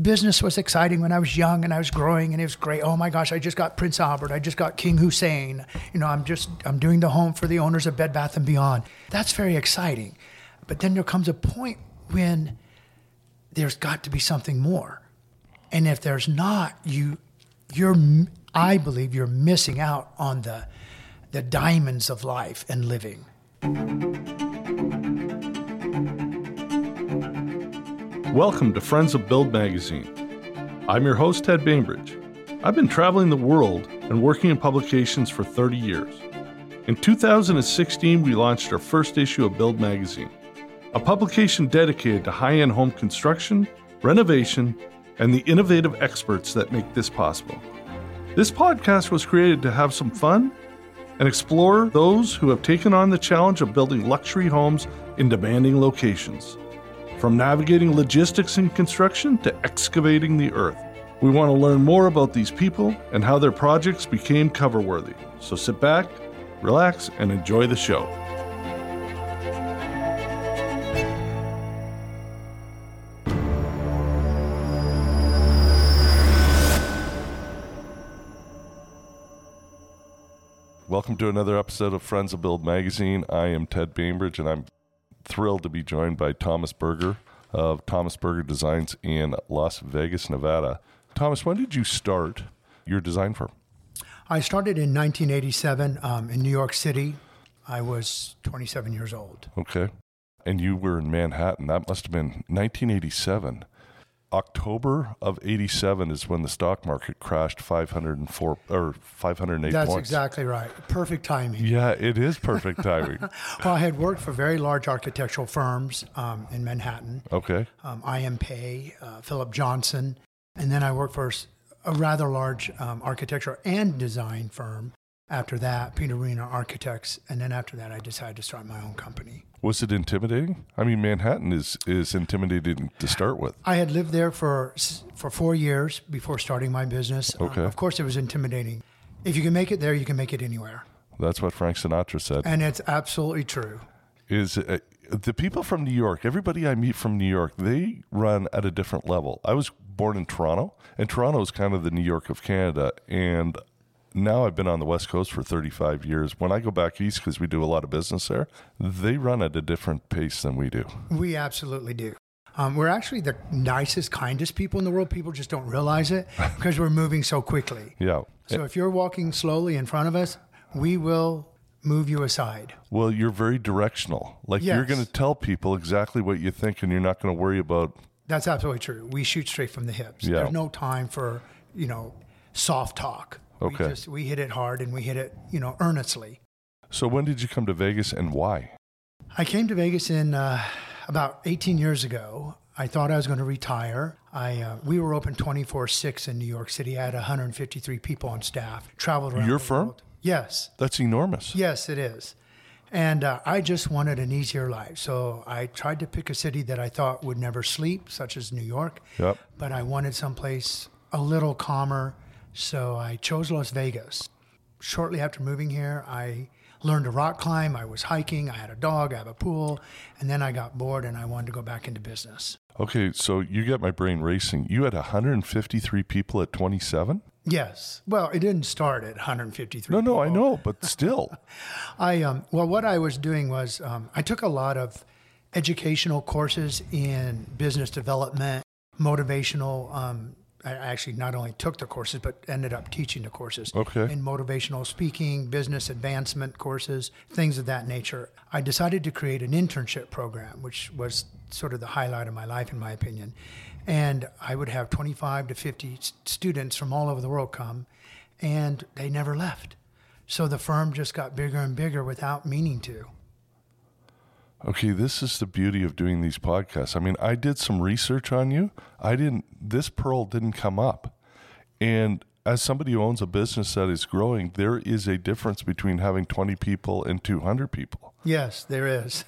business was exciting when I was young and I was growing and it was great. Oh my gosh, I just got Prince Albert. I just got King Hussein. You know, I'm just I'm doing the home for the owners of Bed Bath and Beyond. That's very exciting. But then there comes a point when there's got to be something more. And if there's not, you you're I believe you're missing out on the the diamonds of life and living. Welcome to Friends of Build magazine. I'm your host, Ted Bainbridge. I've been traveling the world and working in publications for 30 years. In 2016, we launched our first issue of Build magazine, a publication dedicated to high end home construction, renovation, and the innovative experts that make this possible. This podcast was created to have some fun and explore those who have taken on the challenge of building luxury homes in demanding locations. From navigating logistics and construction to excavating the earth. We want to learn more about these people and how their projects became cover worthy. So sit back, relax, and enjoy the show. Welcome to another episode of Friends of Build magazine. I am Ted Bainbridge, and I'm thrilled to be joined by Thomas Berger of Thomas Berger Designs in Las Vegas, Nevada. Thomas, when did you start your design firm? I started in 1987 um, in New York City. I was 27 years old. Okay. And you were in Manhattan. That must have been 1987. October of 87 is when the stock market crashed 504 or 508 That's points. exactly right. Perfect timing. Yeah, it is perfect timing. well, I had worked for very large architectural firms um, in Manhattan. Okay. Um, IM Pei, uh, Philip Johnson, and then I worked for a rather large um, architectural and design firm. After that, Peter Arena Architects, and then after that, I decided to start my own company. Was it intimidating? I mean, Manhattan is is intimidating to start with. I had lived there for for four years before starting my business. Um, Okay. of course, it was intimidating. If you can make it there, you can make it anywhere, That's what Frank Sinatra said. and it's absolutely true. is uh, the people from New York, everybody I meet from New York, they run at a different level. I was born in Toronto, and Toronto is kind of the New York of Canada. And now I've been on the West Coast for 35 years. When I go back east, because we do a lot of business there, they run at a different pace than we do. We absolutely do. Um, we're actually the nicest, kindest people in the world. People just don't realize it because we're moving so quickly. Yeah. So if you're walking slowly in front of us, we will move you aside. Well, you're very directional. Like you're going to tell people exactly what you think, and you're not going to worry about. That's absolutely true. We shoot straight from the hips. Yeah. There's no time for, you know, soft talk. Okay. We, just, we hit it hard and we hit it, you know, earnestly. So when did you come to Vegas, and why? I came to Vegas in uh, about 18 years ago. I thought I was going to retire. I uh, we were open 24/6 in New York City. I had 153 people on staff. Traveled around. Your firm? world. Yes, That's enormous. yes, it is. And uh, I just wanted an easier life, so I tried to pick a city that I thought would never sleep, such as New York. Yep. But I wanted someplace a little calmer, so I chose Las Vegas. Shortly after moving here, I learned to rock climb. I was hiking. I had a dog. I have a pool, and then I got bored and I wanted to go back into business. Okay, so you get my brain racing. You had 153 people at 27? Yes. Well, it didn't start at 153. No, no, I know, but still. I um, well, what I was doing was um, I took a lot of educational courses in business development, motivational. Um, I actually not only took the courses, but ended up teaching the courses Okay. in motivational speaking, business advancement courses, things of that nature. I decided to create an internship program, which was sort of the highlight of my life, in my opinion. And I would have 25 to 50 students from all over the world come, and they never left. So the firm just got bigger and bigger without meaning to. Okay, this is the beauty of doing these podcasts. I mean, I did some research on you. I didn't, this pearl didn't come up. And as somebody who owns a business that is growing, there is a difference between having 20 people and 200 people. Yes, there is.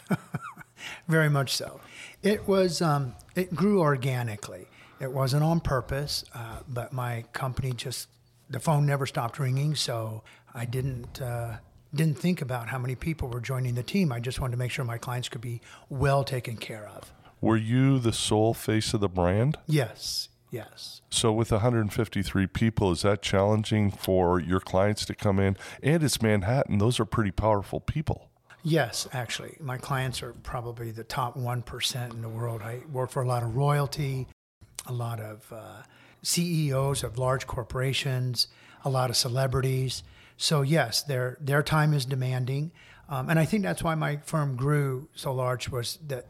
Very much so. It was. Um, it grew organically. It wasn't on purpose, uh, but my company just the phone never stopped ringing, so I didn't uh, didn't think about how many people were joining the team. I just wanted to make sure my clients could be well taken care of. Were you the sole face of the brand? Yes, Yes. So, with 153 people, is that challenging for your clients to come in? And it's Manhattan; those are pretty powerful people. Yes, actually, my clients are probably the top one percent in the world. I work for a lot of royalty, a lot of uh, CEOs of large corporations, a lot of celebrities. So yes, their their time is demanding, um, and I think that's why my firm grew so large. Was that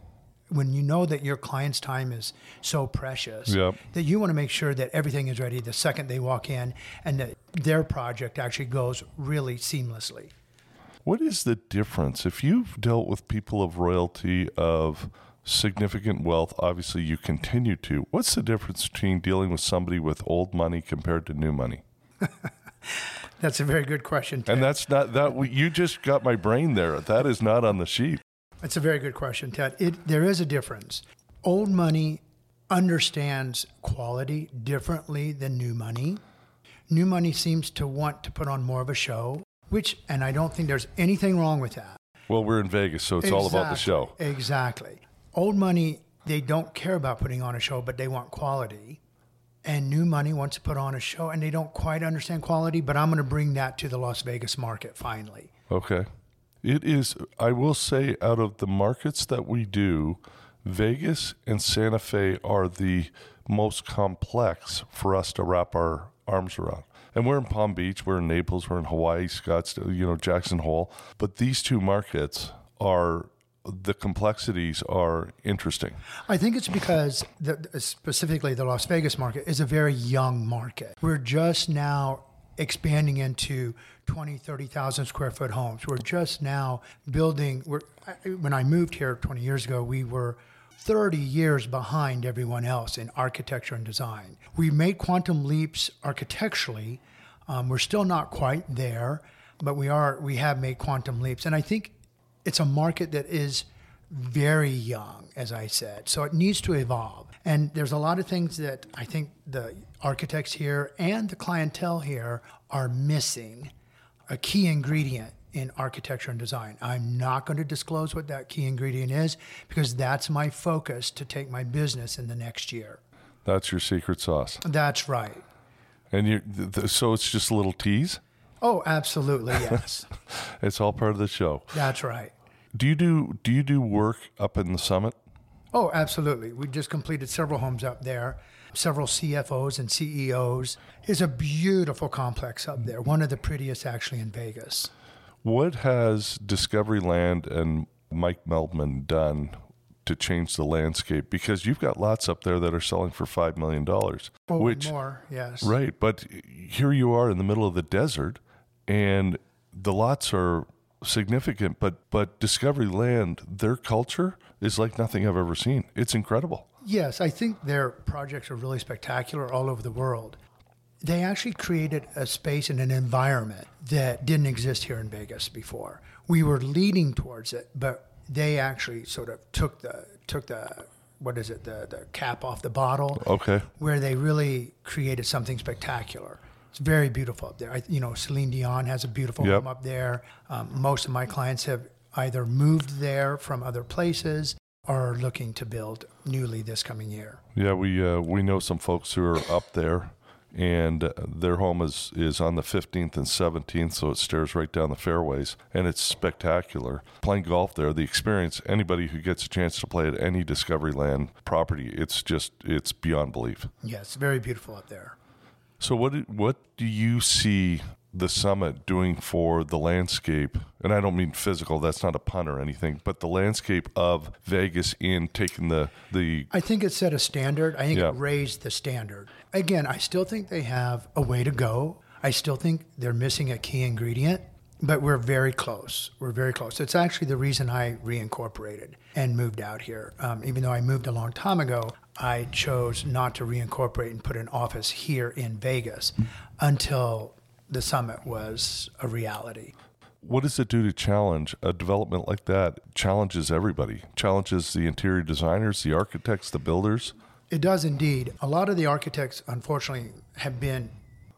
when you know that your client's time is so precious Yep. that you want to make sure that everything is ready the second they walk in, and that their project actually goes really seamlessly. What is the difference if you've dealt with people of royalty of significant wealth? Obviously, you continue to. What's the difference between dealing with somebody with old money compared to new money? That's a very good question. Ted. And that's not that you just got my brain there. That is not on the sheet. That's a very good question, Ted. It, there is a difference. Old money understands quality differently than new money. New money seems to want to put on more of a show, which, and I don't think there's anything wrong with that. Well, we're in Vegas, so it's all about the show. Exactly. Exactly. Old money, they don't care about putting on a show, but they want quality. And new money wants to put on a show, and they don't quite understand quality, but I'm going to bring that to the Las Vegas market finally. Okay. It is, I will say, out of the markets that we do, Vegas and Santa Fe are the most complex for us to wrap our arms around. And we're in Palm Beach, we're in Naples, we're in Hawaii, Scottsdale, you know, Jackson Hole. But these two markets are, the complexities are interesting. I think it's because the, specifically the Las Vegas market is a very young market. We're just now expanding into 20, 30,000 square foot homes. We're just now building. When I moved here 20 years ago, we were 30 years behind everyone else in architecture and design. We made quantum leaps architecturally. Um, we're still not quite there, but we are. We have made quantum leaps, and I think it's a market that is very young, as I said. So it needs to evolve. And there's a lot of things that I think the architects here and the clientele here are missing a key ingredient in architecture and design. I'm not going to disclose what that key ingredient is because that's my focus to take my business in the next year. That's your secret sauce. That's right. And you, so it's just a little tease. Oh, absolutely, yes. It's all part of the show. that's right. Do you do do you do work up in the summit? Oh, absolutely. We just completed several homes up there, several CFOs and CEOs. It's a beautiful complex up there, one of the prettiest actually in Vegas. What has Discovery Land and Mike Meldman done to change the landscape? Because you've got lots up there that are selling for five million dollars, which more, yes. right. But here you are in the middle of the desert, and the lots are significant. But but Discovery Land, their culture is like nothing I've ever seen. It's incredible. Yes, I think their projects are really spectacular all over the world. They actually created a space and an environment that didn't exist here in Vegas before. We were leading towards it, but they actually sort of took the took the what is it the the cap off the bottle. Okay. where they really created something spectacular. It's very beautiful up there. I, you know, Celine Dion has a beautiful Yep. home up there. Um, most of my clients have either moved there from other places or are looking to build newly this coming year. Yeah, we uh, we know some folks who are up there, and uh, their home is is on the fifteenth and seventeenth, so it stares right down the fairways, and it's spectacular. Playing golf there, the experience. Anybody who gets a chance to play at any Discovery Land property, it's just it's beyond belief. Yes, very beautiful up there. So what do, what do you see the summit doing for the landscape? And I don't mean physical. That's not a pun or anything, but the landscape of Vegas in taking the the I think it set a standard. I think Yeah. it raised the standard. Again, I still think they have a way to go. I still think they're missing a key ingredient, but we're very close. We're very close. It's actually the reason I reincorporated and moved out here. Um, even though I moved a long time ago, I chose not to reincorporate and put an office here in Vegas until the summit was a reality. What does it do to challenge a development like that? Challenges everybody. Challenges the interior designers, the architects, the builders. It does indeed. A lot of the architects, unfortunately, have been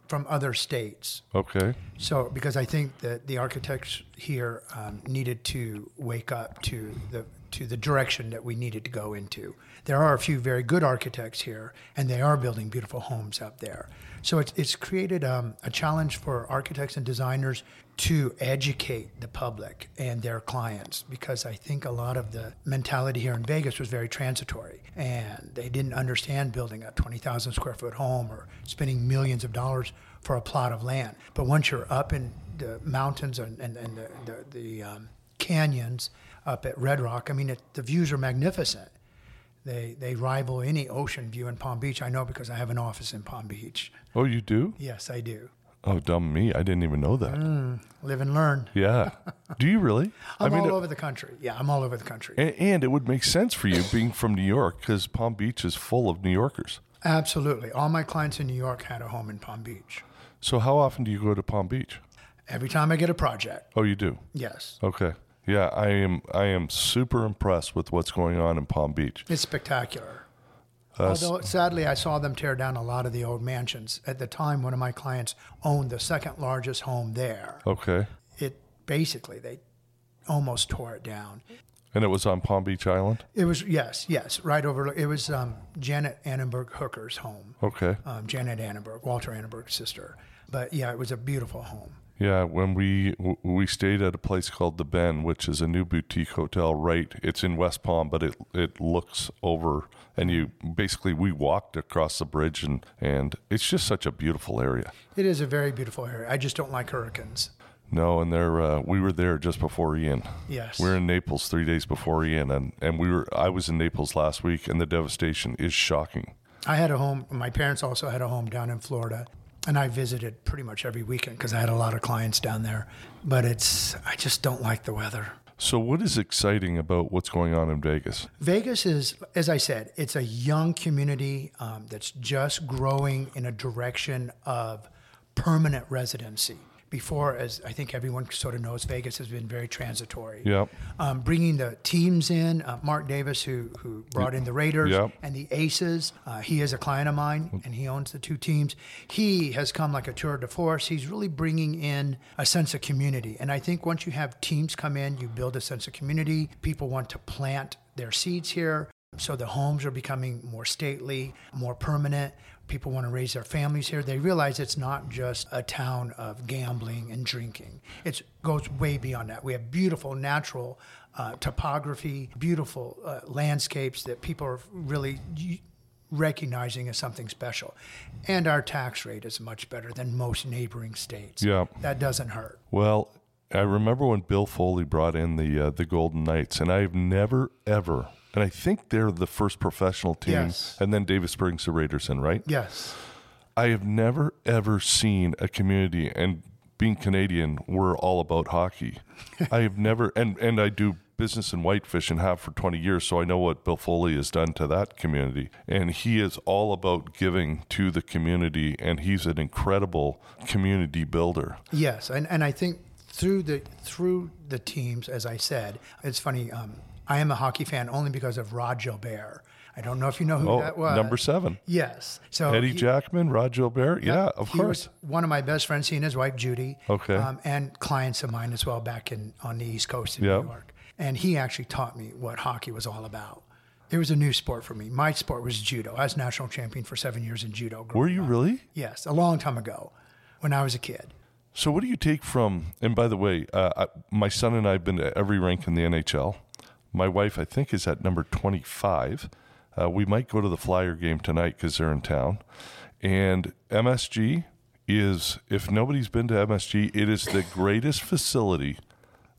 from other states. Okay. So, because I think that the architects here um, needed to wake up to the to the direction that we needed to go into. There are a few very good architects here, and they are building beautiful homes up there. So it's, it's created um, a challenge for architects and designers to educate the public and their clients because I think a lot of the mentality here in Vegas was very transitory and they didn't understand building a 20,000 square foot home or spending millions of dollars for a plot of land. But once you're up in the mountains and, and, and the, the, the um, canyons up at Red Rock, I mean, it, the views are magnificent. They, they rival any ocean view in Palm Beach. I know because I have an office in Palm Beach. Oh, you do? Yes, I do. Oh, dumb me. I didn't even know that. Mm, live and learn. Yeah. Do you really? I'm I mean, all over the country. Yeah, I'm all over the country. and, and it would make sense for you being from New York because Palm Beach is full of New Yorkers. Absolutely. All my clients in New York had a home in Palm Beach. So how often do you go to Palm Beach? Every time I get a project, Oh, you do. yes, Okay. Yeah, I am. I am super impressed with what's going on in Palm Beach. it's spectacular. Uh, Although sadly, I saw them tear down a lot of the old mansions. At the time, one of my clients owned the second largest home there. okay. It basically they almost tore it down. And it was on Palm Beach Island. It was yes, yes, right over. It was um, Janet Annenberg Hooker's home. Okay. Um, Janet Annenberg, Walter Annenberg's sister. But yeah, it was a beautiful home. Yeah, when we we stayed at a place called the Ben, which is a new boutique hotel. Right, it's in West Palm, but it it looks over, and you basically we walked across the bridge, and and it's just such a beautiful area. It is a very beautiful area. I just don't like hurricanes. No, and there uh, we were there just before Ian. Yes. we are in Naples three days before Ian, and and we were I was in Naples last week, and the devastation is shocking. I had a home. My parents also had a home down in Florida, and I visited pretty much every weekend because I had a lot of clients down there. But it's I just don't like the weather. So, what is exciting about what's going on in Vegas? Vegas is, as I said, it's a young community um, that's just growing in a direction of permanent residency. Before, as I think everyone sort of knows, Vegas has been very transitory. Yep. Um, bringing the teams in, uh, Mark Davis, who who brought in the Raiders Yep. and the Aces, uh, he is a client of mine, and he owns the two teams. He has come like a tour de force. He's really bringing in a sense of community, and I think once you have teams come in, you build a sense of community. People want to plant their seeds here. So the homes are becoming more stately, more permanent. People want to raise their families here. They realize it's not just a town of gambling and drinking. It goes way beyond that. We have beautiful natural uh, topography, beautiful uh, landscapes that people are really recognizing as something special. And our tax rate is much better than most neighboring states. Yeah. That doesn't hurt. Well, I remember when Bill Foley brought in the uh, the Golden Knights, and I've never ever, and I think they're the first professional team, Yes. and then Davis Springs the Raiders in, right? Yes. I have never ever seen a community, and being Canadian, we're all about hockey. I have never, and and I do business in Whitefish and have for 20 years, so I know what Bill Foley has done to that community. And he is all about giving to the community, and he's an incredible community builder. Yes, and, and I think through the through the teams, as I said, it's funny. Um, I am a hockey fan only because of Rod Gilbert. I don't know if you know who Oh, that was. number seven. Yes. So Eddie he- Giacomin, Rod Gilbert. Yeah, of he course. was one of my best friends. He and his wife Judy. Okay. Um, and clients of mine as well back in on the East Coast in Yep. New York. And he actually taught me what hockey was all about. It was a new sport for me. My sport was judo. I was national champion for seven years in judo. Were you up. really? Yes, a long time ago, when I was a kid. So, what do you take from? And by the way, uh, I, my son and I have been to every rank in the NHL. My wife, I think, is at number 25. Uh, we might go to the Flyer game tonight because they're in town. And MSG is, if nobody's been to MSG, it is the greatest facility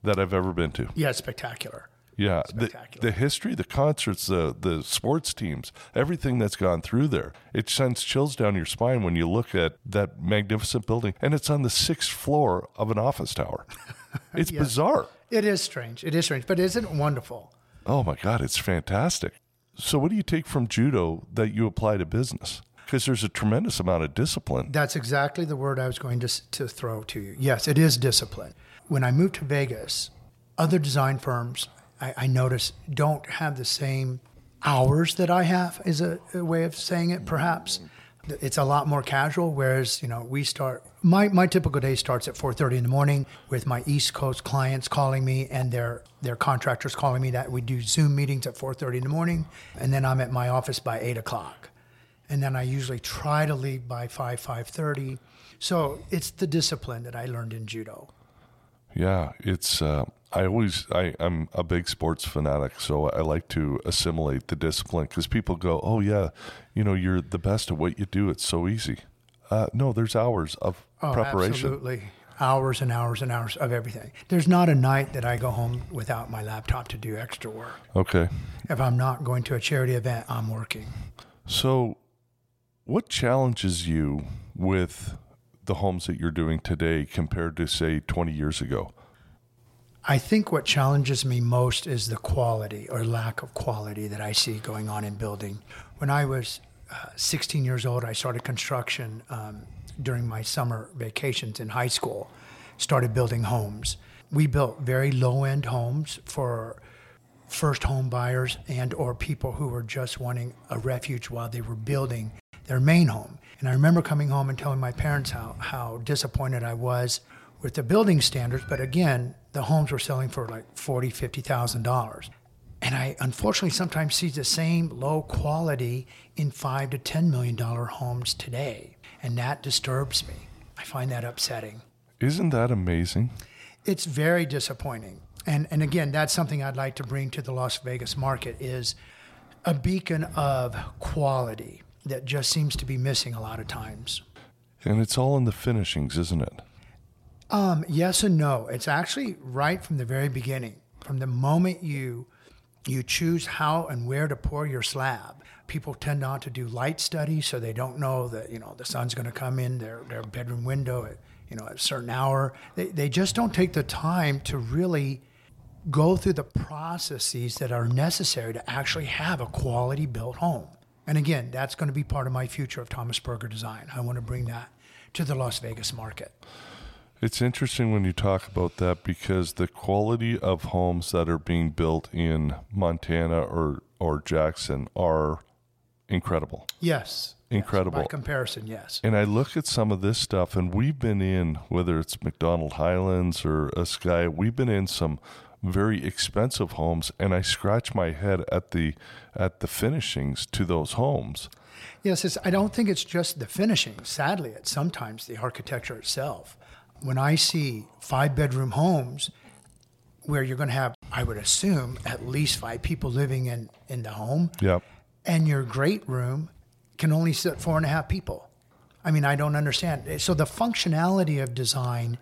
that I've ever been to. Yeah, it's spectacular. Yeah, the, the history, the concerts, the the sports teams, everything that's gone through there. It sends chills down your spine when you look at that magnificent building, and it's on the sixth floor of an office tower. It's bizarre. It is strange. It is strange, but isn't it wonderful? Oh my God, it's fantastic. So, what do you take from judo that you apply to business? Because there's a tremendous amount of discipline. That's exactly the word I was going to, to throw to you. Yes, it is discipline. When I moved to Vegas, other design firms I, I notice don't have the same hours that I have, is a, a way of saying it, perhaps. It's a lot more casual. Whereas you know we start my, my typical day starts at 4:30 in the morning with my East Coast clients calling me and their their contractors calling me. That we do Zoom meetings at 4:30 in the morning, and then I'm at my office by eight o'clock, and then I usually try to leave by five 5:30. So it's the discipline that I learned in judo. Yeah, it's. Uh, I always. I, I'm a big sports fanatic, so I like to assimilate the discipline because people go, "Oh yeah, you know, you're the best at what you do. It's so easy." Uh, no, there's hours of Oh, preparation. absolutely. Hours and hours and hours of everything. There's not a night that I go home without my laptop to do extra work. Okay, If I'm not going to a charity event, I'm working. so what challenges you with the homes that you're doing today compared to say 20 years ago? I think what challenges me most is the quality or lack of quality that I see going on in building. When I was uh, 16 years old, I started construction um, during my summer vacations in high school, started building homes. We built very low-end homes for first home buyers and or people who were just wanting a refuge while they were building their main home. And I remember coming home and telling my parents how, how disappointed I was with the building standards, but again, the homes were selling for like forty, fifty thousand dollars. And I unfortunately sometimes see the same low quality in five to ten million dollar homes today. And that disturbs me. I find that upsetting. Isn't that amazing? It's very disappointing. And and again, that's something I'd like to bring to the Las Vegas market is a beacon of quality that just seems to be missing a lot of times. And it's all in the finishings, isn't it? Um, yes and no. It's actually right from the very beginning. From the moment you you choose how and where to pour your slab. People tend not to do light studies, so they don't know that you know the sun's going to come in their, their bedroom window at you know at a certain hour. They, they just don't take the time to really go through the processes that are necessary to actually have a quality built home. And again, that's going to be part of my future of Thomas Berger design. I want to bring that to the Las Vegas market. It's interesting when you talk about that because the quality of homes that are being built in Montana or, or Jackson are incredible. Yes. Incredible. Yes, by comparison, yes. And I look at some of this stuff, and we've been in, whether it's MacDonald Highlands or Ascaya, we've been in some very expensive homes, and I scratch my head at the at the finishings to those homes. Yes, it's, I don't think it's just the finishing. Sadly, it's sometimes the architecture itself. When I see five bedroom homes where you're going to have, I would assume, at least five people living in, in the home, Yep. and your great room can only sit four and a half people. I mean, I don't understand. So the functionality of design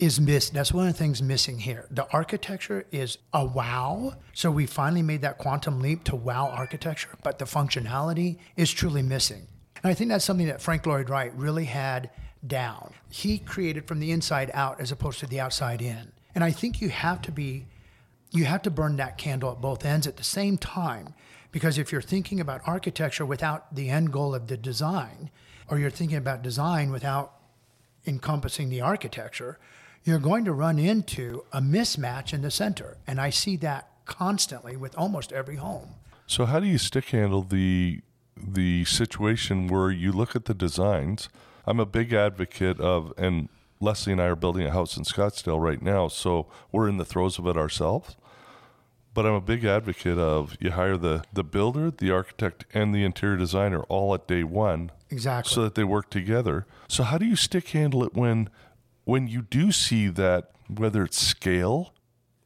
is missed. That's one of the things missing here. The architecture is a wow. So we finally made that quantum leap to wow architecture, but the functionality is truly missing. And I think that's something that Frank Lloyd Wright really had down. He created from the inside out as opposed to the outside in. And I think you have to be you have to burn that candle at both ends at the same time because if you're thinking about architecture without the end goal of the design or you're thinking about design without encompassing the architecture you're going to run into a mismatch in the center and i see that constantly with almost every home So how do you stick handle the the situation where you look at the designs? I'm a big advocate of and Leslie and I are building a house in Scottsdale right now, so we're in the throes of it ourselves. But I'm a big advocate of you hire the, the builder, the architect, and the interior designer all at day one exactly so that they work together. So how do you stick handle it when when you do see that whether it's scale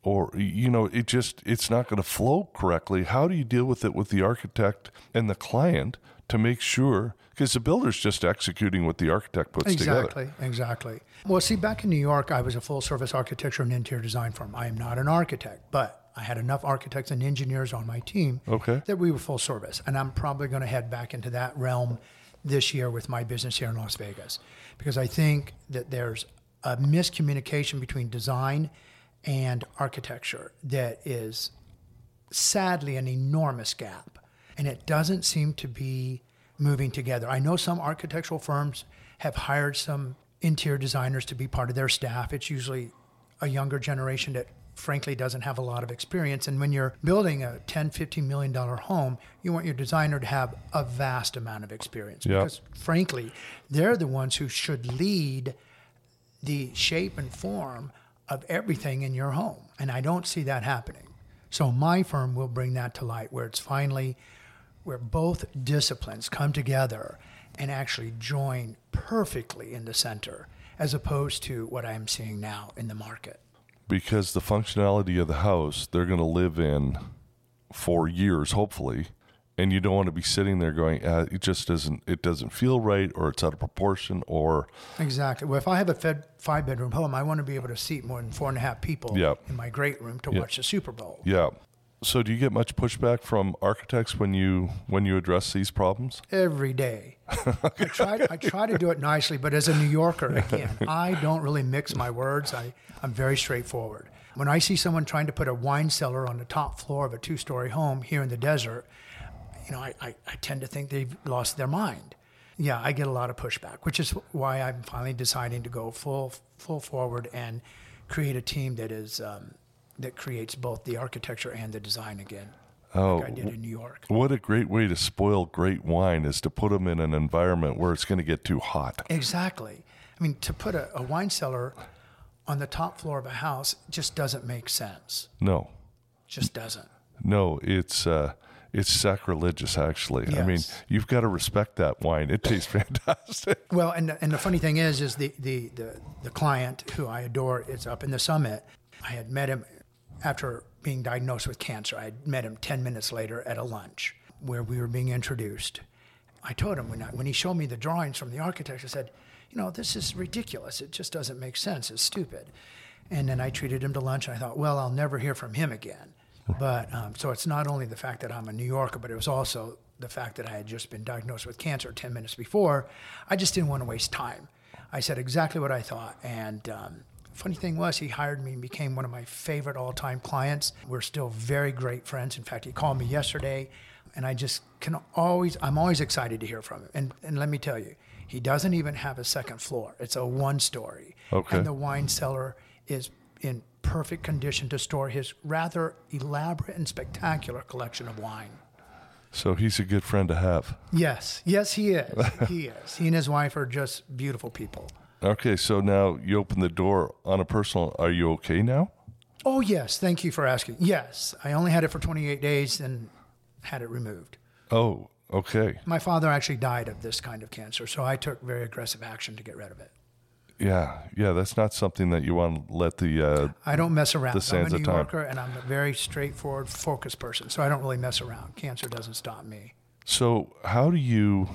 or you know it just it's not going to flow correctly how do you deal with it with the architect and the client to make sure because the builder's just executing what the architect puts together Exactly, exactly. Well, see, back in New York, I was a full service architecture and interior design firm. I am not an architect, but I had enough architects and engineers on my team Okay. that we were full service. And I'm probably going to head back into that realm this year with my business here in Las Vegas because I think that there's a miscommunication between design and architecture that is sadly an enormous gap and it doesn't seem to be moving together. I know some architectural firms have hired some interior designers to be part of their staff. It's usually a younger generation that frankly doesn't have a lot of experience. And when you're building a 10, 15 million dollar home, you want your designer to have a vast amount of experience. Yeah. Because frankly, they're the ones who should lead the shape and form of everything in your home. And I don't see that happening. So my firm will bring that to light where it's finally where both disciplines come together and actually join perfectly in the center as opposed to what I'm seeing now in the market. Because the functionality of the house they're going to live in for years, hopefully, and you don't want to be sitting there going, uh, it just doesn't, it doesn't feel right, or it's out of proportion, or Exactly. Well, if I have a fed five bedroom home, I want to be able to seat more than four and a half people Yep. in my great room to watch the Super Bowl. yeah. So, do you get much pushback from architects when you when you address these problems? every day. I try I try to do it nicely, but as a New Yorker, again, I don't really mix my words. I, I'm very straightforward. When I see someone trying to put a wine cellar on the top floor of a two story home here in the desert, you know, I, I, I tend to think they've lost their mind. Yeah, I get a lot of pushback, which is why I'm finally deciding to go full full forward and create a team that is um, that creates both the architecture and the design again, Oh, like I did in New York. What a great way to spoil great wine is to put them in an environment where it's going to get too hot. Exactly. I mean, to put a, a wine cellar on the top floor of a house just doesn't make sense. No, Just doesn't. no, it's uh, it's sacrilegious. Actually, I mean, you've got to respect that wine. It tastes fantastic. Well, and the, and the funny thing is, is the, the, the, the client who I adore is up in the summit. I had met him after being diagnosed with cancer. I met him 10 minutes later at a lunch where we were being introduced. I told him when, I, when he showed me the drawings from the architect, I said, you know, this is ridiculous. It just doesn't make sense. It's stupid. And then I treated him to lunch. I thought, well, I'll never hear from him again. But um, so it's not only the fact that I'm a New Yorker, but it was also the fact that I had just been diagnosed with cancer 10 minutes before. I just didn't want to waste time. I said exactly what I thought. And um, funny thing was, he hired me and became one of my favorite all time clients. We're still very great friends. In fact, he called me yesterday, and I just can always, I'm always excited to hear from him. And, and let me tell you, he doesn't even have a second floor, it's a one story. Okay. And the wine cellar is in perfect condition to store his rather elaborate and spectacular collection of wine. So he's a good friend to have. Yes, yes, he is. he is. He and his wife are just beautiful people. Okay, so now you open the door on a personal. Are you okay now? Oh, yes. Thank you for asking. Yes, I only had it for 28 days and had it removed. Oh, okay. My father actually died of this kind of cancer, so I took very aggressive action to get rid of it. Yeah, yeah. That's not something that you want to let the. Uh, I don't mess around. The I'm sands a of New. Yorker, and I'm a very straightforward, focused person, so I don't really mess around. Cancer doesn't stop me. so how do you?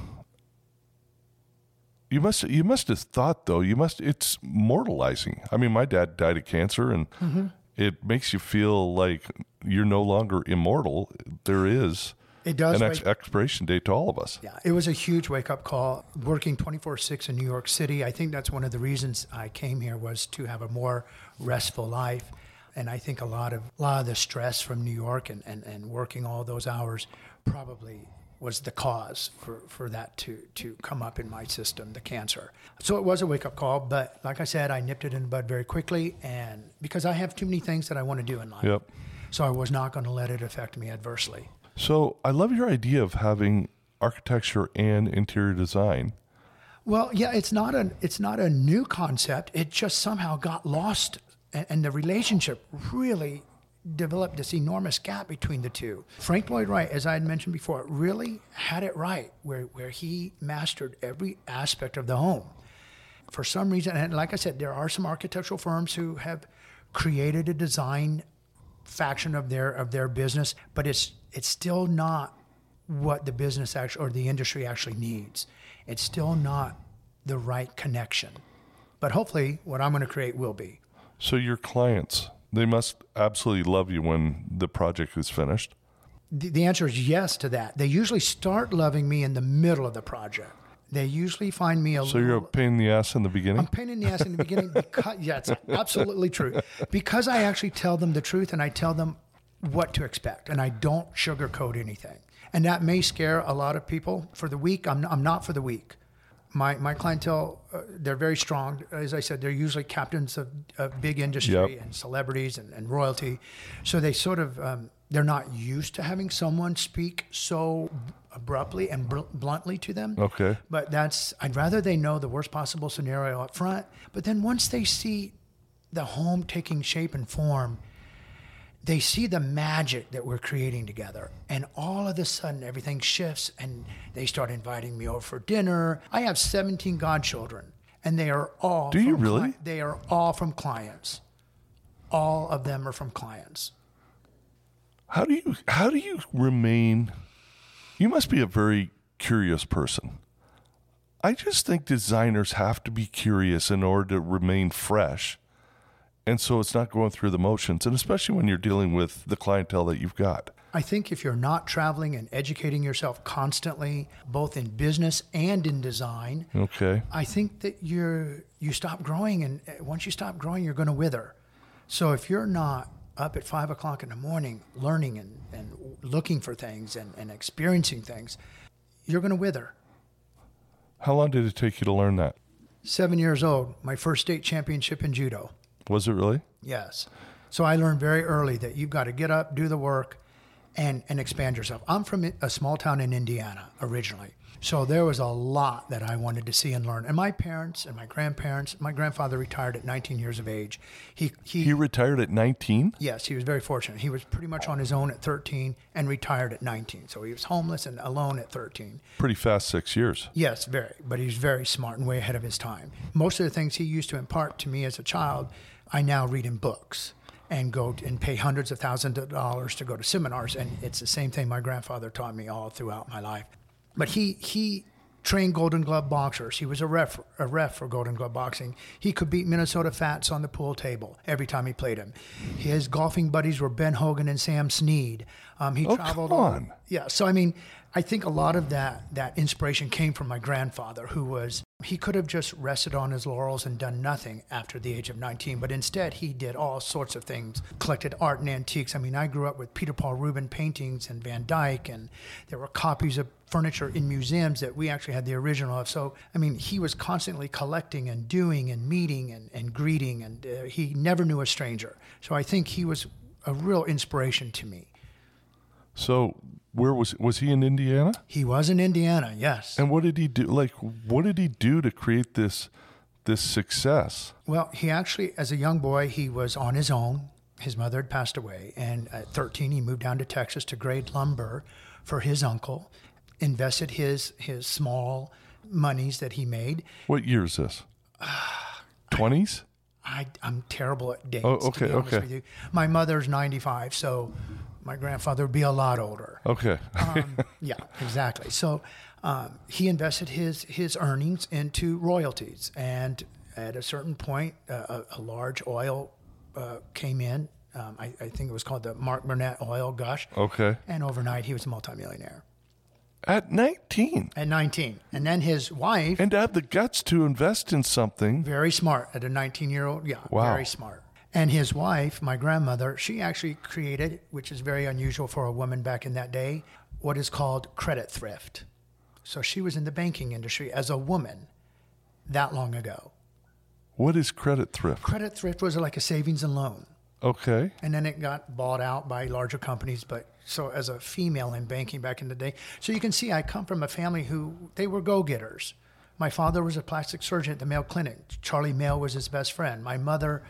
You must you must have thought though. You must. It's mortalizing. I mean, my dad died of cancer, and Mm-hmm. it makes you feel like you're no longer immortal. There is It does. an ex- expiration date to all of us. Yeah, it was a huge wake up call. Working 24 6 in New York City, I think that's one of the reasons I came here was to have a more restful life. And I think a lot of a lot of the stress from New York and, and, and working all those hours probably was the cause for, for that to, to come up in my system, the cancer. So it was a wake up call, but like I said, I nipped it in the bud very quickly and because I have too many things that I want to do in life. Yep. So I was not going to let it affect me adversely. So I love your idea of having architecture and interior design. Well, yeah, it's not a it's not a new concept. It just somehow got lost, and, and the relationship really developed this enormous gap between the two. Frank Lloyd Wright, as I had mentioned before, really had it right, where where he mastered every aspect of the home. For some reason, and like I said, there are some architectural firms who have created a design faction of their of their business, but it's it's still not what the business actually or the industry actually needs. It's still not the right connection. But hopefully, what I'm going to create will be. So your clients, they must absolutely love you when the project is finished. The, the answer is yes to that. They usually start loving me in the middle of the project. They usually find me a So you're a pain in the ass in the beginning. I'm pain in the ass in the beginning because yeah, it's absolutely true. Because I actually tell them the truth and I tell them what to expect and I don't sugarcoat anything. And that may scare a lot of people. For the week. I'm I'm not for the weak. My my clientele uh, they're very strong. As I said, they're usually captains of, of big industry Yep. and celebrities and, and royalty, so they sort of um, they're not used to having someone speak so abruptly and bl- bluntly to them. Okay. But that's I'd rather they know the worst possible scenario up front. But then once they see the home taking shape and form, they see the magic that we're creating together. And all of a sudden everything shifts and they start inviting me over for dinner. I have 17 godchildren and they are all Do you really? they are all from clients. All of them are from clients. How do you how do you remain you must be a very curious person. I just think designers have to be curious in order to remain fresh. And so it's not going through the motions, and especially when you're dealing with the clientele that you've got. I think if you're not traveling and educating yourself constantly, both in business and in design, Okay. I think that you're you stop growing, and uh, once you stop growing, you're going to wither. So if you're not up at five o'clock in the morning, learning and, and looking for things and, and experiencing things, you're going to wither. How long did it take you to learn that? Seven years old, my first state championship in judo. Was it really? Yes. So I learned very early that you've got to get up, do the work, and, and expand yourself. I'm from a small town in Indiana originally. So there was a lot that I wanted to see and learn. And my parents and my grandparents, my grandfather retired at 19 years of age. He, he, He retired at 19? yes, he was very fortunate. He was pretty much on his own at 13 and retired at 19. So he was homeless and alone at 13. Pretty fast 6 years. Yes, very. But he was very smart and way ahead of his time. Most of the things he used to impart to me as a child, I now read in books and go and pay hundreds of thousands of dollars to go to seminars. And it's the same thing my grandfather taught me all throughout my life. But he he trained Golden Glove boxers. He was a ref a ref for Golden Glove boxing. He could beat Minnesota Fats on the pool table every time he played him. His golfing buddies were Ben Hogan and Sam Snead. Um, he Oh, traveled come all- on. yeah, so I mean, I think a lot of that that inspiration came from my grandfather, who was he could have just rested on his laurels and done nothing after the age of 19, but instead he did all sorts of things, collected art and antiques. I mean, I grew up with Peter Paul Rubens paintings and Van Dyck, and there were copies of furniture in museums that we actually had the original of. So, I mean, he was constantly collecting and doing and meeting and, and greeting, and uh, he never knew a stranger. So I think he was a real inspiration to me. So, where was was he in Indiana? He was in Indiana, yes. And what did he do? Like what did he do to create this this success? Well, he actually, as a young boy, he was on his own. His mother had passed away, and at 13, he moved down to Texas to grade lumber for his uncle. Invested his his small monies that he made. What year is this? 20s? I, I'm terrible at dates. Oh, to okay, be honest okay. with you. My mother's 95, so my grandfather would be a lot older. Okay. Um, yeah, exactly. So um, he invested his his earnings into royalties, and at a certain point, uh, a, a large oil uh, came in. Um, I, I think it was called the Burkburnett oil gush, okay. and overnight he was a multimillionaire At 19. at 19. And then his wife, And to have the guts to invest in something. very smart at a 19 year old, yeah, Wow. very smart. And his wife, my grandmother, she actually created, which is very unusual for a woman back in that day, what is called credit thrift. So she was in the banking industry as a woman that long ago. What is credit thrift? Credit thrift was like a savings and loan. Okay. And then it got bought out by larger companies. But so as a female in banking back in the day, so you can see I come from a family who they were go getters. My father was a plastic surgeon at the Mayo Clinic. Charlie Mayo was his best friend. My mother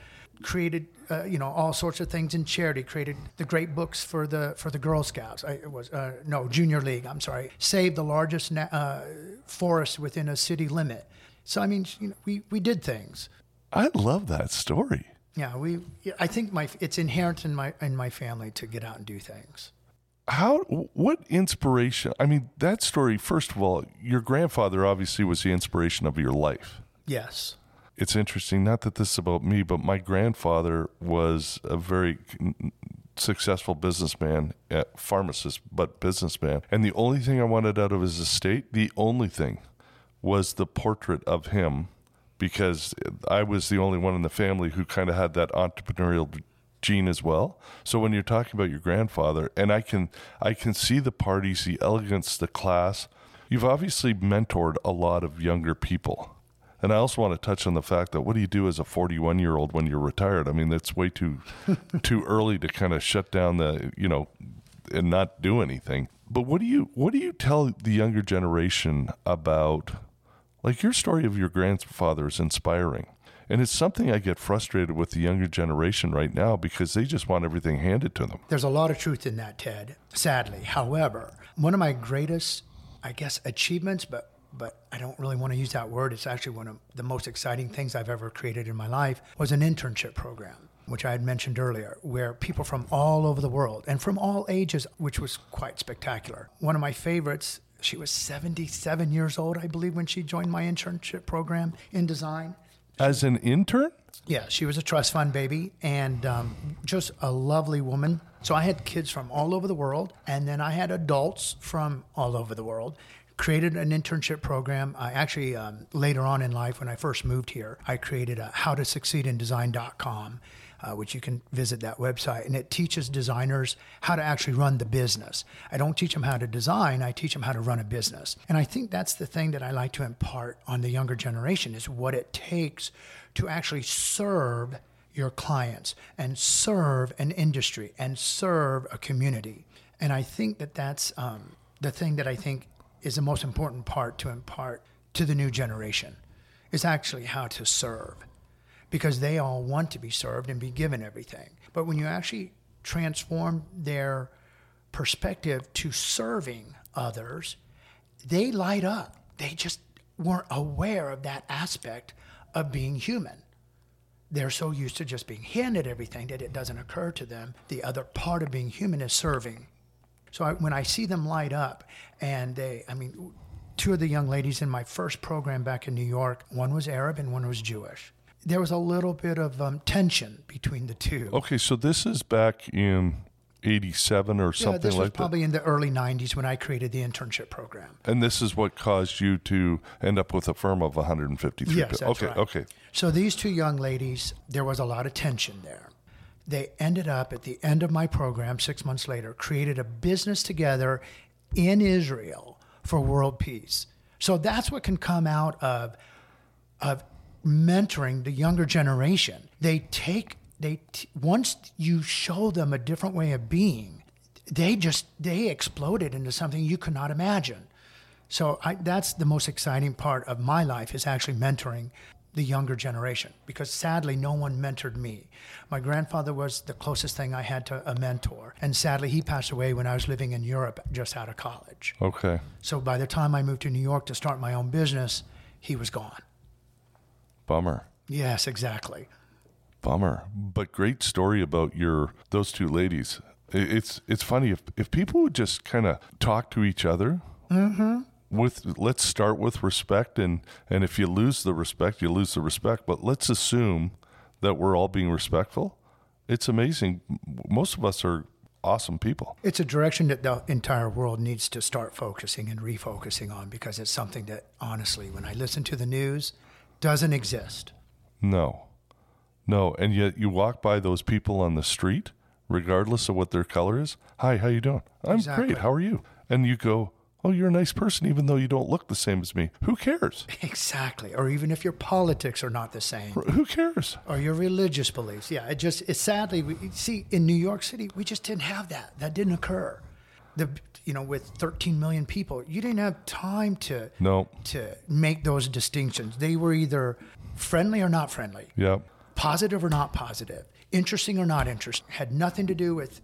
created, uh, you know, all sorts of things in charity. Created the great books for the for the Girl Scouts. I it was uh, no Junior League. I'm sorry. Saved the largest na- uh, forest within a city limit. So I mean, you know, we we did things. I love that story. Yeah, we. I think my it's inherent in my in my family to get out and do things. How, what inspiration? I mean, that story, first of all, your grandfather obviously was the inspiration of your life. Yes. It's interesting, not that this is about me, but my grandfather was a very successful businessman, uh, pharmacist, but businessman. And the only thing I wanted out of his estate, the only thing, was the portrait of him because I was the only one in the family who kind of had that entrepreneurial gene as well. So when you're talking about your grandfather, and I can I can see the parties, the elegance, the class, You've obviously mentored a lot of younger people. And I also want to touch on the fact that what do you do as a 41 year old when you're retired? I mean, that's way too too early to kind of shut down the, you know, and not do anything. But what do you what do you tell the younger generation about like your story of your grandfather is inspiring. And it's something I get frustrated with the younger generation right now because they just want everything handed to them. There's a lot of truth in that, Ted, sadly. However, one of my greatest, I guess, achievements, but but I don't really want to use that word. It's actually one of the most exciting things I've ever created in my life was an internship program, which I had mentioned earlier, where people from all over the world and from all ages, which was quite spectacular. One of my favorites, she was 77 years old, I believe, when she joined my internship program in design. As an intern? Yeah, she was a trust fund baby and um, just a lovely woman. So I had kids from all over the world, and then I had adults from all over the world. Created an internship program. I actually, um, later on in life, when I first moved here, I created a how to succeed in design.com, uh, which you can visit that website. And it teaches designers how to actually run the business. I don't teach them how to design, I teach them how to run a business. And I think that's the thing that I like to impart on the younger generation is what it takes to actually serve your clients and serve an industry and serve a community. And I think that that's um, the thing that I think is the most important part to impart to the new generation is actually how to serve because they all want to be served and be given everything. But when you actually transform their perspective to serving others, they light up. They just weren't aware of that aspect of being human. They're so used to just being handed everything that it doesn't occur to them. The other part of being human is serving. So I, when I see them light up, and they, I mean, two of the young ladies in my first program back in New York, one was Arab and one was Jewish. There was a little bit of um, tension between the two. Okay, so this is back in 87 or something yeah, this was like that. probably in the early 90s when I created the internship program. And this is what caused you to end up with a firm of 153 Yes, people. that's okay, right. okay. So these two young ladies, there was a lot of tension there. They ended up at the end of my program, six months later, created a business together in Israel for world peace. So that's what can come out of of mentoring the younger generation. They take they t- once you show them a different way of being, they just they exploded into something you could not imagine. So I, that's the most exciting part of my life is actually mentoring the younger generation because sadly no one mentored me. My grandfather was the closest thing I had to a mentor, and sadly he passed away when I was living in Europe just out of college. Okay. So by the time I moved to New York to start my own business, he was gone. Bummer. Yes, exactly. Bummer. But great story about your those two ladies. It's it's funny if if people would just kind of talk to each other. Mm-hmm. With let's start with respect, and and if you lose the respect, you lose the respect. But let's assume that we're all being respectful. It's amazing. Most of us are awesome people. It's a direction that the entire world needs to start focusing and refocusing on because it's something that honestly, when I listen to the news, doesn't exist. No, no, and yet you walk by those people on the street, regardless of what their color is. Hi, how you doing? I'm Exactly. great. How are you? And you go, oh, you're a nice person, even though you don't look the same as me. Who cares? Exactly. Or even if your politics are not the same. Who cares? or your religious beliefs. Yeah, it just it's sadly we see in New York City we just didn't have that. That didn't occur. The you know with 13 million people, you didn't have time to No. to make those distinctions. They were either friendly or not friendly, Yep. positive or not positive, interesting or not interesting. Had nothing to do with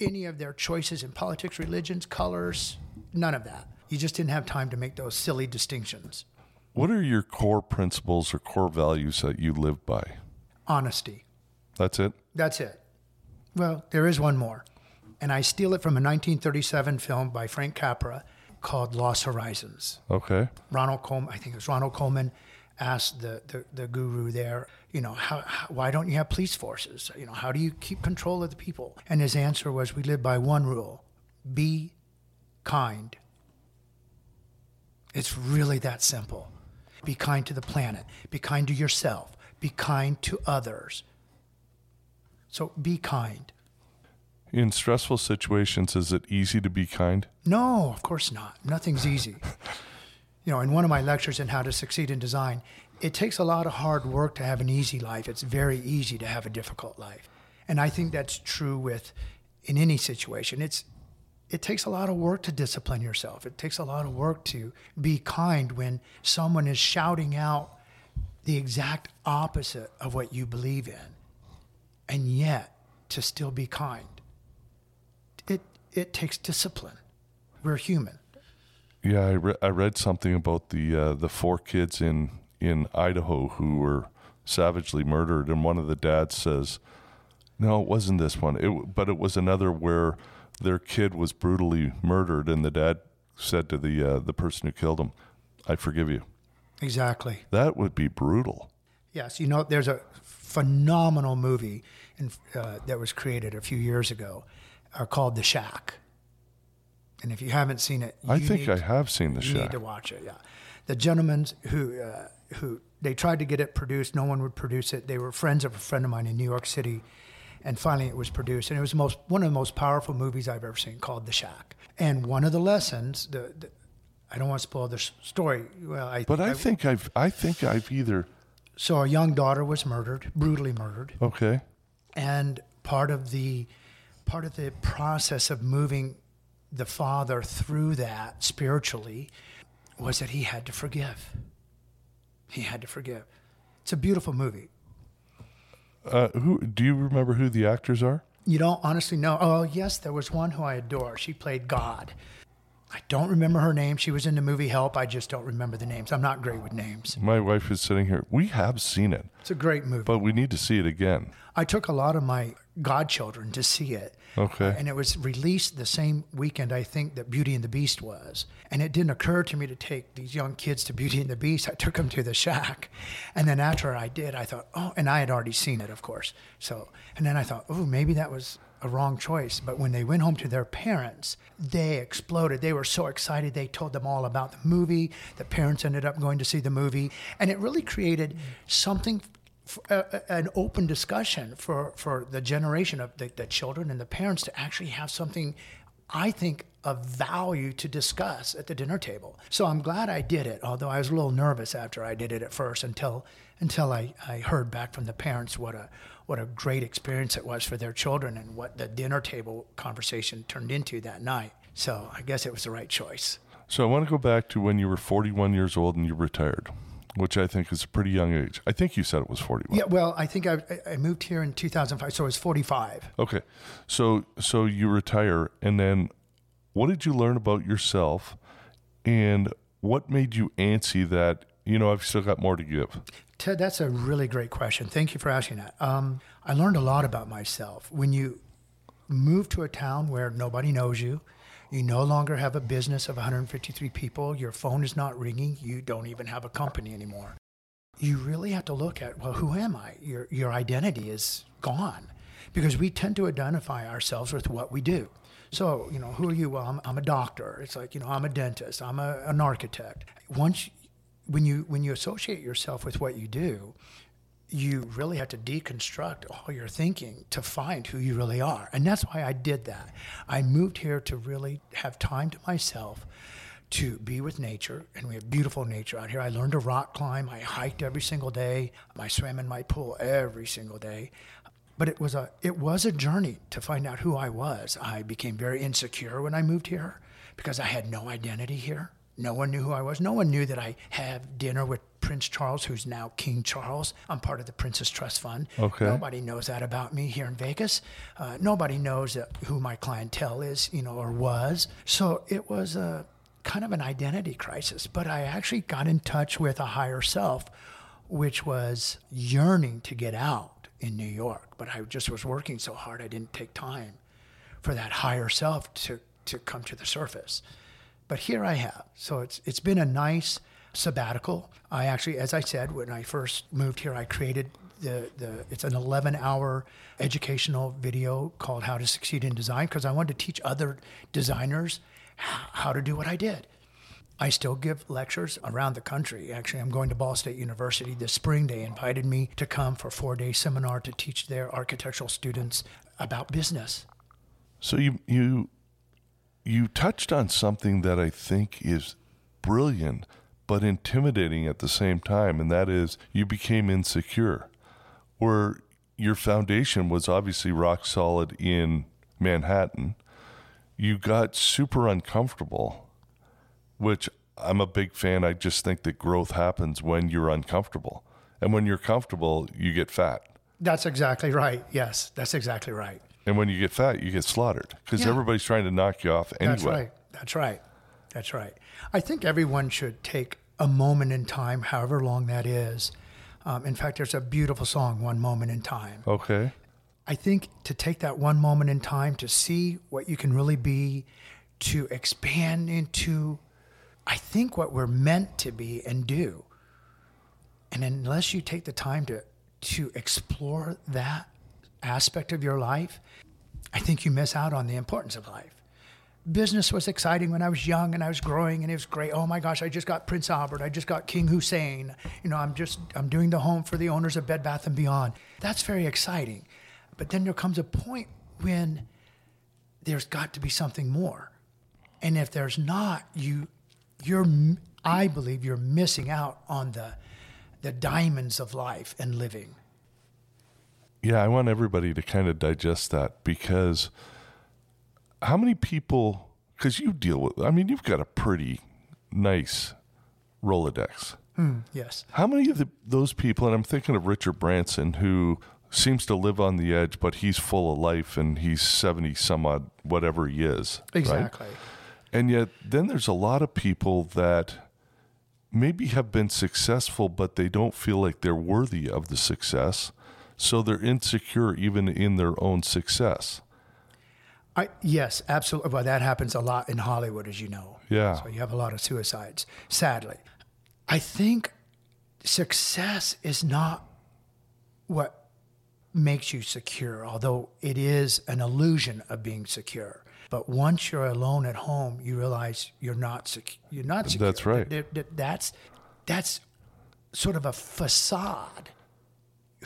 any of their choices in politics, religions, colors, none of that. You just didn't have time to make those silly distinctions. What are your core principles or core values that you live by? Honesty. That's it. That's it. Well, there is one more. And I steal it from a 1937 film by Frank Capra called Lost Horizons. Okay. Ronald Colman, I think it was Ronald Colman, asked the, the, the guru there, you know, how, how, why don't you have police forces? You know, how do you keep control of the people? And his answer was, we live by one rule be kind. It's really that simple. Be kind to the planet, be kind to yourself, be kind to others. So be kind. In stressful situations, is it easy to be kind? No, of course not. Nothing's easy. you know, in one of my lectures in How to Succeed in Design, it takes a lot of hard work to have an easy life. It's very easy to have a difficult life. And I think that's true with in any situation. It's it takes a lot of work to discipline yourself. It takes a lot of work to be kind when someone is shouting out the exact opposite of what you believe in. And yet to still be kind. It it takes discipline. We're human. Yeah, I, re- I read something about the uh, the four kids in in Idaho who were savagely murdered, and one of the dads says, "No, it wasn't this one. It, but it was another where their kid was brutally murdered, and the dad said to the uh, the person who killed him, "I forgive you." Exactly. That would be brutal. Yes, you know, there's a phenomenal movie in, uh, that was created a few years ago uh, called The Shack. And if you haven't seen it, I think I have seen the Shack. you need to watch it. Yeah, the gentlemen who uh, who they tried to get it produced, no one would produce it. They were friends of a friend of mine in New York City, and finally it was produced. And it was most one of the most powerful movies I've ever seen, called The Shack. And one of the lessons, the, the I don't want to spoil the story. Well, I But I think I've I think I've either so a young daughter was murdered, brutally murdered okay. and part of the part of the process of moving the father through that spiritually was that he had to forgive he had to forgive it's a beautiful movie Uh, who do you remember who the actors are? you don't honestly know. Oh yes there was one who i adore. She played god. I don't remember her name. She was in the movie help. I just don't remember the names. I'm not great with names. My wife is sitting here. We have seen it, it's a great movie. But we need to see it again. I took a lot of my godchildren to see it. Okay. Uh, and it was released the same weekend, I think, that Beauty and the Beast was. And it didn't occur to me to take these young kids to Beauty and the Beast. I took them to the shack. And then after I did, I thought, oh, and I had already seen it, of course. So, and then I thought, oh, maybe that was a wrong choice. But when they went home to their parents, they exploded. They were so excited. They told them all about the movie. The parents ended up going to see the movie. And it really created something a- an open discussion for, for the generation of the, the children and the parents to actually have something I think of value to discuss at the dinner table. So I'm glad I did it, although I was a little nervous after I did it at first until until I, I heard back from the parents what a what a great experience it was for their children and what the dinner table conversation turned into that night. So I guess it was the right choice. So I want to go back to when you were 41 years old and you retired, which I think is a pretty young age. I think you said it was 41. Yeah, well, I think I, I moved here in 2005, so I was 45. Okay. So so you retire and then what did you learn about yourself and what made you antsy that, you know, I've still got more to give? Ted, that's a really great question. Thank you for asking that. Um, I learned a lot about myself. When you move to a town where nobody knows you, you no longer have a business of 153 people, your phone is not ringing, you don't even have a company anymore. You really have to look at, well, who am I? Your, your identity is gone because we tend to identify ourselves with what we do. So, you know, who are you? Well, I'm, I'm a doctor. It's like, you know, I'm a dentist. I'm a, an architect. Once, when you when you associate yourself with what you do, you really have to deconstruct all your thinking to find who you really are. And that's why I did that. I moved here to really have time to myself to be with nature and we have beautiful nature out here. I learned to rock climb. I hiked every single day. I swam in my pool every single day. But it was a it was a journey to find out who I was. I became very insecure when I moved here because I had no identity here. No one knew who I was. No one knew that I have dinner with Prince Charles, who's now King Charles. I'm part of the Prince's Trust Fund. Okay. Nobody knows that about me here in Vegas. Uh, nobody knows who my clientele is, you know, or was. So it was a kind of an identity crisis. But I actually got in touch with a higher self, which was yearning to get out in New York. But I just was working so hard, I didn't take time for that higher self to, to come to the surface. But here I have. So it's it's been a nice sabbatical. I actually, as I said, when I first moved here, I created the, the it's an 11 hour educational video called How to Succeed in Design because I wanted to teach other designers how to do what I did. I still give lectures around the country. Actually, I'm going to Ball State University this spring. They invited me to come for a four day seminar to teach their architectural students about business So you you you touched on something that I think is brilliant but intimidating at the same time, and that is you became insecure, where your foundation was obviously rock solid in Manhattan. You got super uncomfortable, which I'm a big fan. I just think that growth happens when you're uncomfortable. And when you're comfortable, you get fat. That's exactly right. Yes, that's exactly right. And when you get fat, you get slaughtered because Yeah. everybody's trying to knock you off anyway. That's right. That's right. That's right. I think everyone should take a moment in time, however long that is. Um, in fact, there's a beautiful song, One Moment in Time. Okay. I think to take that one moment in time to see what you can really be, to expand into, I think, what we're meant to be and do. And unless you take the time to, to explore that aspect of your life, I think you miss out on the importance of life. Business was exciting when I was young and I was growing and it was great. Oh my gosh, I just got Prince Albert. I just got King Hussein. You know, I'm just I'm doing the home for the owners of Bed Bath and Beyond. That's very exciting. But then there comes a point when there's got to be something more. And if there's not, you you're I believe you're missing out on the the diamonds of life and living. Yeah, I want everybody to kind of digest that because how many people, because you deal with, I mean, you've got a pretty nice Rolodex. Hmm, yes. How many of the, those people, and I'm thinking of Richard Branson, who seems to live on the edge, but he's full of life and he's 70 some odd, whatever he is. right? Exactly. And yet, then there's a lot of people that maybe have been successful, but they don't feel like they're worthy of the success. So they're insecure even in their own success. I, yes, absolutely. Well, that happens a lot in Hollywood, as you know. Yeah. So you have a lot of suicides, sadly. I think success is not what makes you secure, although it is an illusion of being secure. But once you're alone at home, you realize you're not secure. You're not secure. That's right. That- that- That's that's sort of a facade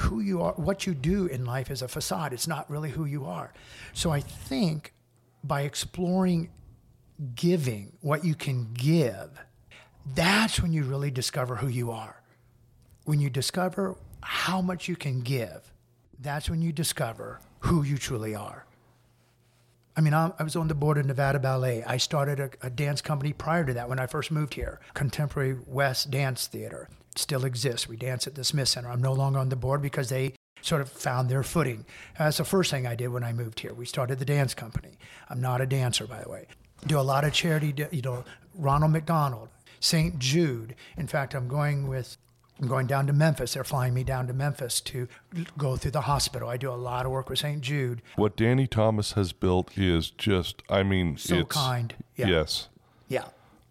who you are, what you do in life is a facade. It's not really who you are. So I think by exploring giving, what you can give, that's when you really discover who you are. When you discover how much you can give, that's when you discover who you truly are. I mean, I'm- was on the board of Nevada Ballet. I started a, a dance company prior to that when I first moved here, Contemporary West Dance Theater. Still exists. We dance at the Smith Center. I'm no longer on the board because they sort of found their footing. That's the first thing I did when I moved here. We started the dance company. I'm not a dancer, by the way. Do a lot of charity, you know, Ronald McDonald, St. Jude. In fact, I'm going with I'm going down to Memphis. They're flying me down to Memphis to go through the hospital. I do a lot of work with St. Jude. What Danny Thomas has built is just, I mean, So it's, kind. Yeah. Yes. Yeah.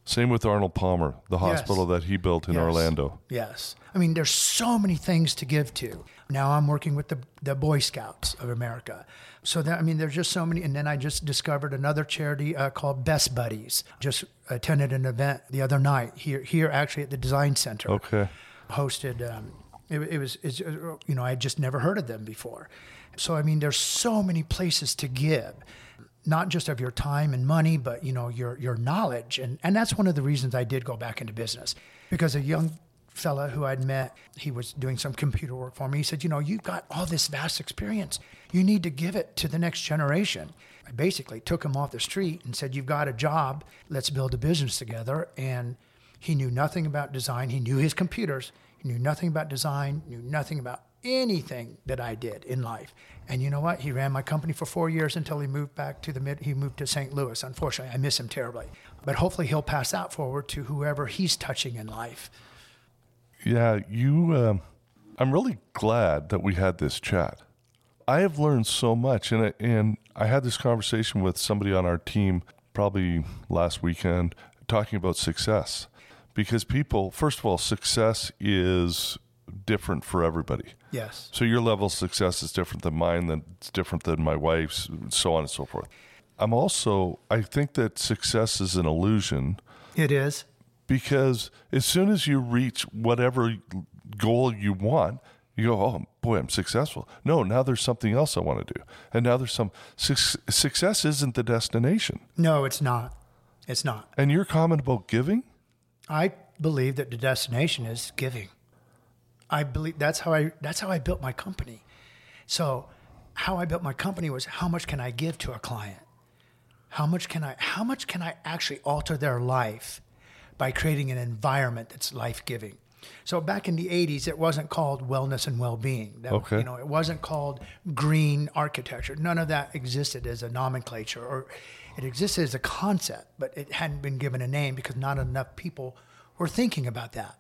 Same with Arnold Palmer, the hospital that he built in Yes. Orlando. Yes. I mean, there's so many things to give to. Now I'm working with the, the Boy Scouts of America. So that, I mean, there's just so many. And then I just discovered another charity uh, called Best Buddies. Just attended an event the other night here, here actually at the Design Center. Okay. Hosted, um, it, it was, it's, uh, you know, I had just never heard of them before. So, I mean, there's so many places to give not just of your time and money, but you know your your knowledge, and and that's one of the reasons I did go back into business because a young fella who I'd met, he was doing some computer work for me. He said, you know, you've got all this vast experience, you need to give it to the next generation. I basically took him off the street and said, you've got a job, let's build a business together, and he knew nothing about design. He knew his computers. He knew nothing about design. Knew nothing about anything that I did in life. And you know what? He ran my company for four years until he moved back to the mid. He moved to St. Louis. Unfortunately, I miss him terribly. But hopefully, he'll pass that forward to whoever he's touching in life. Yeah, you. Um, I'm really glad that we had this chat. I have learned so much, and I, and I had this conversation with somebody on our team probably last weekend talking about success, because people, first of all, success is different for everybody. Yes. So your level of success is different than mine, that's different than my wife's, so on and so forth. I'm also, I think that success is an illusion It is. because as soon as you reach whatever goal you want, You go, oh boy, I'm successful. No, now there's something else I want to do, and now there's some su- success isn't the destination. No, it's not. It's not. And your comment about giving, I believe that the destination is giving. I believe that's how I that's how I built my company. So, how I built my company was how much can I give to a client? How much can I how much can I actually alter their life by creating an environment that's life-giving? So back in the 80s it wasn't called wellness and well-being. That, Okay. You know, it wasn't called green architecture. None of that existed as a nomenclature or it existed as a concept, but it hadn't been given a name because not enough people were thinking about that.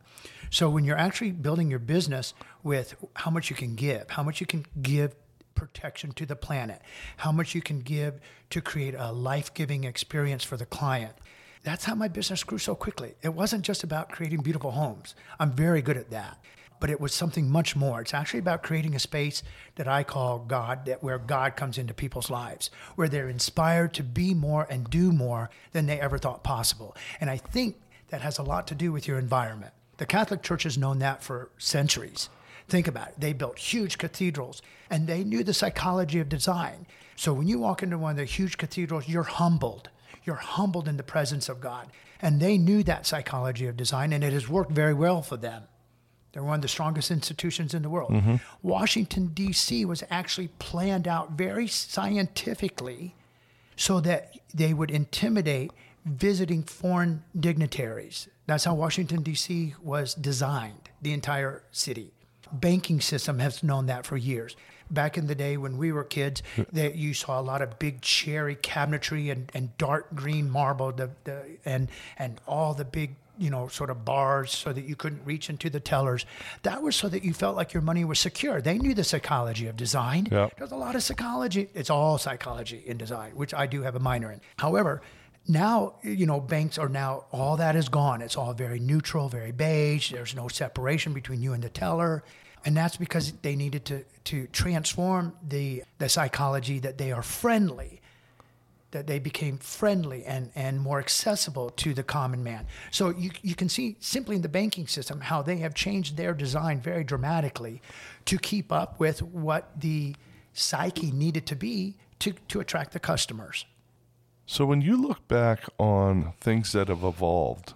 So when you're actually building your business with how much you can give, how much you can give protection to the planet, how much you can give to create a life-giving experience for the client. That's how my business grew so quickly. It wasn't just about creating beautiful homes. I'm very good at that. But it was something much more. It's actually about creating a space that I call God, that where God comes into people's lives, where they're inspired to be more and do more than they ever thought possible. And I think that has a lot to do with your environment. The Catholic Church has known that for centuries. Think about it. They built huge cathedrals and they knew the psychology of design. So when you walk into one of the huge cathedrals, you're humbled. You're humbled in the presence of God. And they knew that psychology of design and it has worked very well for them. They're one of the strongest institutions in the world. Mm-hmm. Washington, D.C. was actually planned out very scientifically so that they would intimidate visiting foreign dignitaries. That's how Washington, D.C. was designed, the entire city. Banking system has known that for years. Back in the day when we were kids, hmm. that you saw a lot of big cherry cabinetry and, and dark green marble the, the, and, and all the big you know, sort of bars so that you couldn't reach into the tellers. That was so that you felt like your money was secure. They knew the psychology of design. Yeah. There's a lot of psychology. It's all psychology in design, which I do have a minor in. However, now, you know, banks are now, all that is gone. It's all very neutral, very beige. There's no separation between you and the teller. And that's because they needed to, to transform the, the psychology that they are friendly that they became friendly and, and more accessible to the common man. So you, you can see simply in the banking system how they have changed their design very dramatically to keep up with what the psyche needed to be to, to attract the customers. So when you look back on things that have evolved,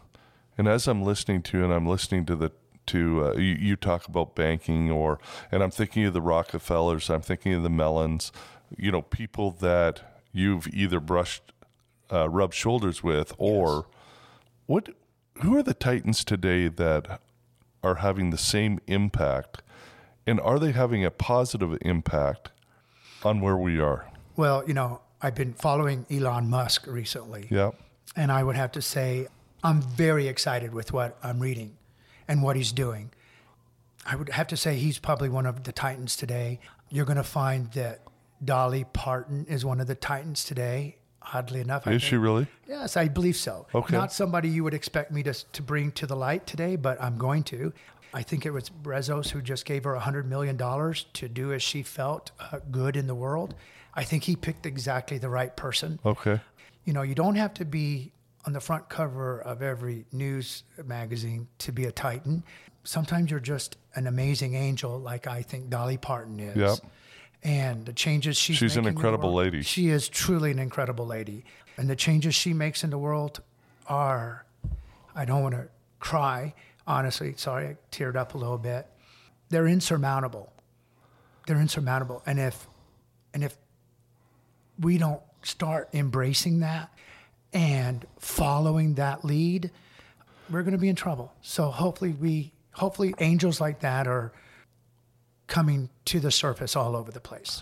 and as I'm listening to, and I'm listening to the to uh, you, you talk about banking, or and I'm thinking of the Rockefellers, I'm thinking of the Mellons, you know, people that you've either brushed, uh, rubbed shoulders with, or what? Who are the titans today that are having the same impact, and are they having a positive impact on where we are? Well, you know, I've been following Elon Musk recently. Yeah. And I would have to say, I'm very excited with what I'm reading and what he's doing. I would have to say he's probably one of the titans today. You're going to find that Dolly Parton is one of the titans today. Oddly enough, Is she really? Yes, I believe so. Okay. Not somebody you would expect me to, to bring to the light today, but I'm going to. I think it was Bezos who just gave her $100 million to do as she felt uh, good in the world. I think he picked exactly the right person. Okay. You know, you don't have to be on the front cover of every news magazine to be a titan. Sometimes you're just an amazing angel, like I think Dolly Parton is. Yep. And the changes she's She's an making in incredible world- lady. She is truly an incredible lady. And the changes she makes in the world are, I don't want to cry, honestly. Sorry, I teared up a little bit. They're insurmountable. They're insurmountable. And if, and if we don't start embracing that and following that lead, we're going to be in trouble. So hopefully we, hopefully angels like that are coming to the surface all over the place.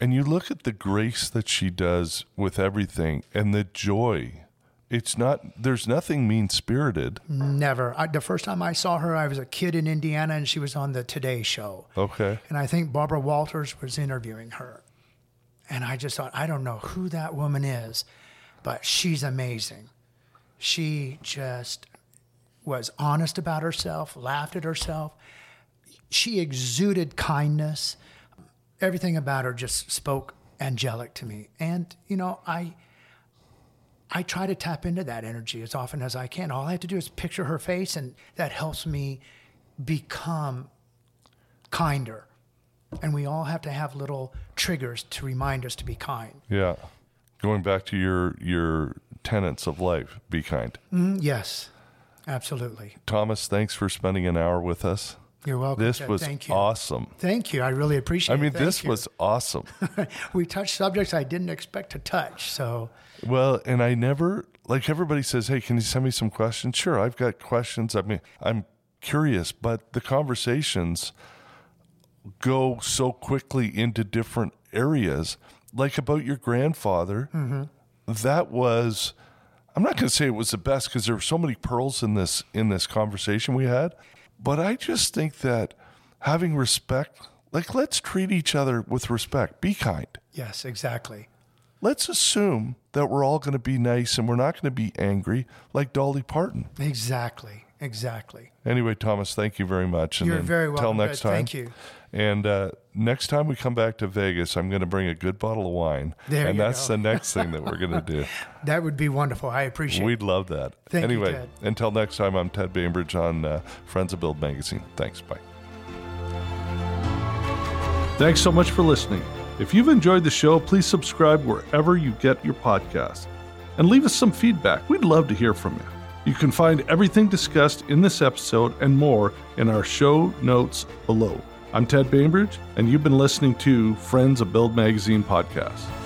And you look at the grace that she does with everything and the joy. It's not, there's nothing mean spirited. Never. I, the first time I saw her, I was a kid in Indiana and she was on the Today Show. Okay. And I think Barbara Walters was interviewing her. And I just thought, I don't know who that woman is, but she's amazing. She just was honest about herself, laughed at herself. She exuded kindness. Everything about her just spoke angelic to me. And, you know, I. I try to tap into that energy as often as I can. All I have to do is picture her face, and that helps me become kinder. And we all have to have little triggers to remind us to be kind. Yeah. Going back to your your tenets of life, be kind. Mm, yes, absolutely. Thomas, thanks for spending an hour with us. You're welcome. This Ted. was Thank you. awesome. Thank you. I really appreciate it. I mean, Thank this you. was awesome. we touched subjects I didn't expect to touch. So, Well, and I never like everybody says, "Hey, can you send me some questions?" Sure, I've got questions. I mean, I'm curious, but the conversations go so quickly into different areas. Like about your grandfather, mm-hmm. that was I'm not going to say it was the best because there were so many pearls in this in this conversation we had, but I just think that having respect, like let's treat each other with respect. Be kind yes, exactly. let's assume that we're all going to be nice and we're not going to be angry like Dolly Parton. Exactly. Exactly. Anyway, Thomas, thank you very much. You're then very Till welcome, next Ted. time. Thank you. And uh, next time we come back to Vegas, I'm going to bring a good bottle of wine. There and you that's go. the next thing that we're going to do. That would be wonderful. I appreciate it. We'd love that. Thank you, anyway, Ted. until next time, I'm Ted Bainbridge on uh, Friends of Build Magazine. Thanks. Bye. Thanks so much for listening. If you've enjoyed the show, please subscribe wherever you get your podcasts and leave us some feedback. We'd love to hear from you. You can find everything discussed in this episode and more in our show notes below. I'm Ted Bainbridge, and you've been listening to Friends of Build Magazine podcast.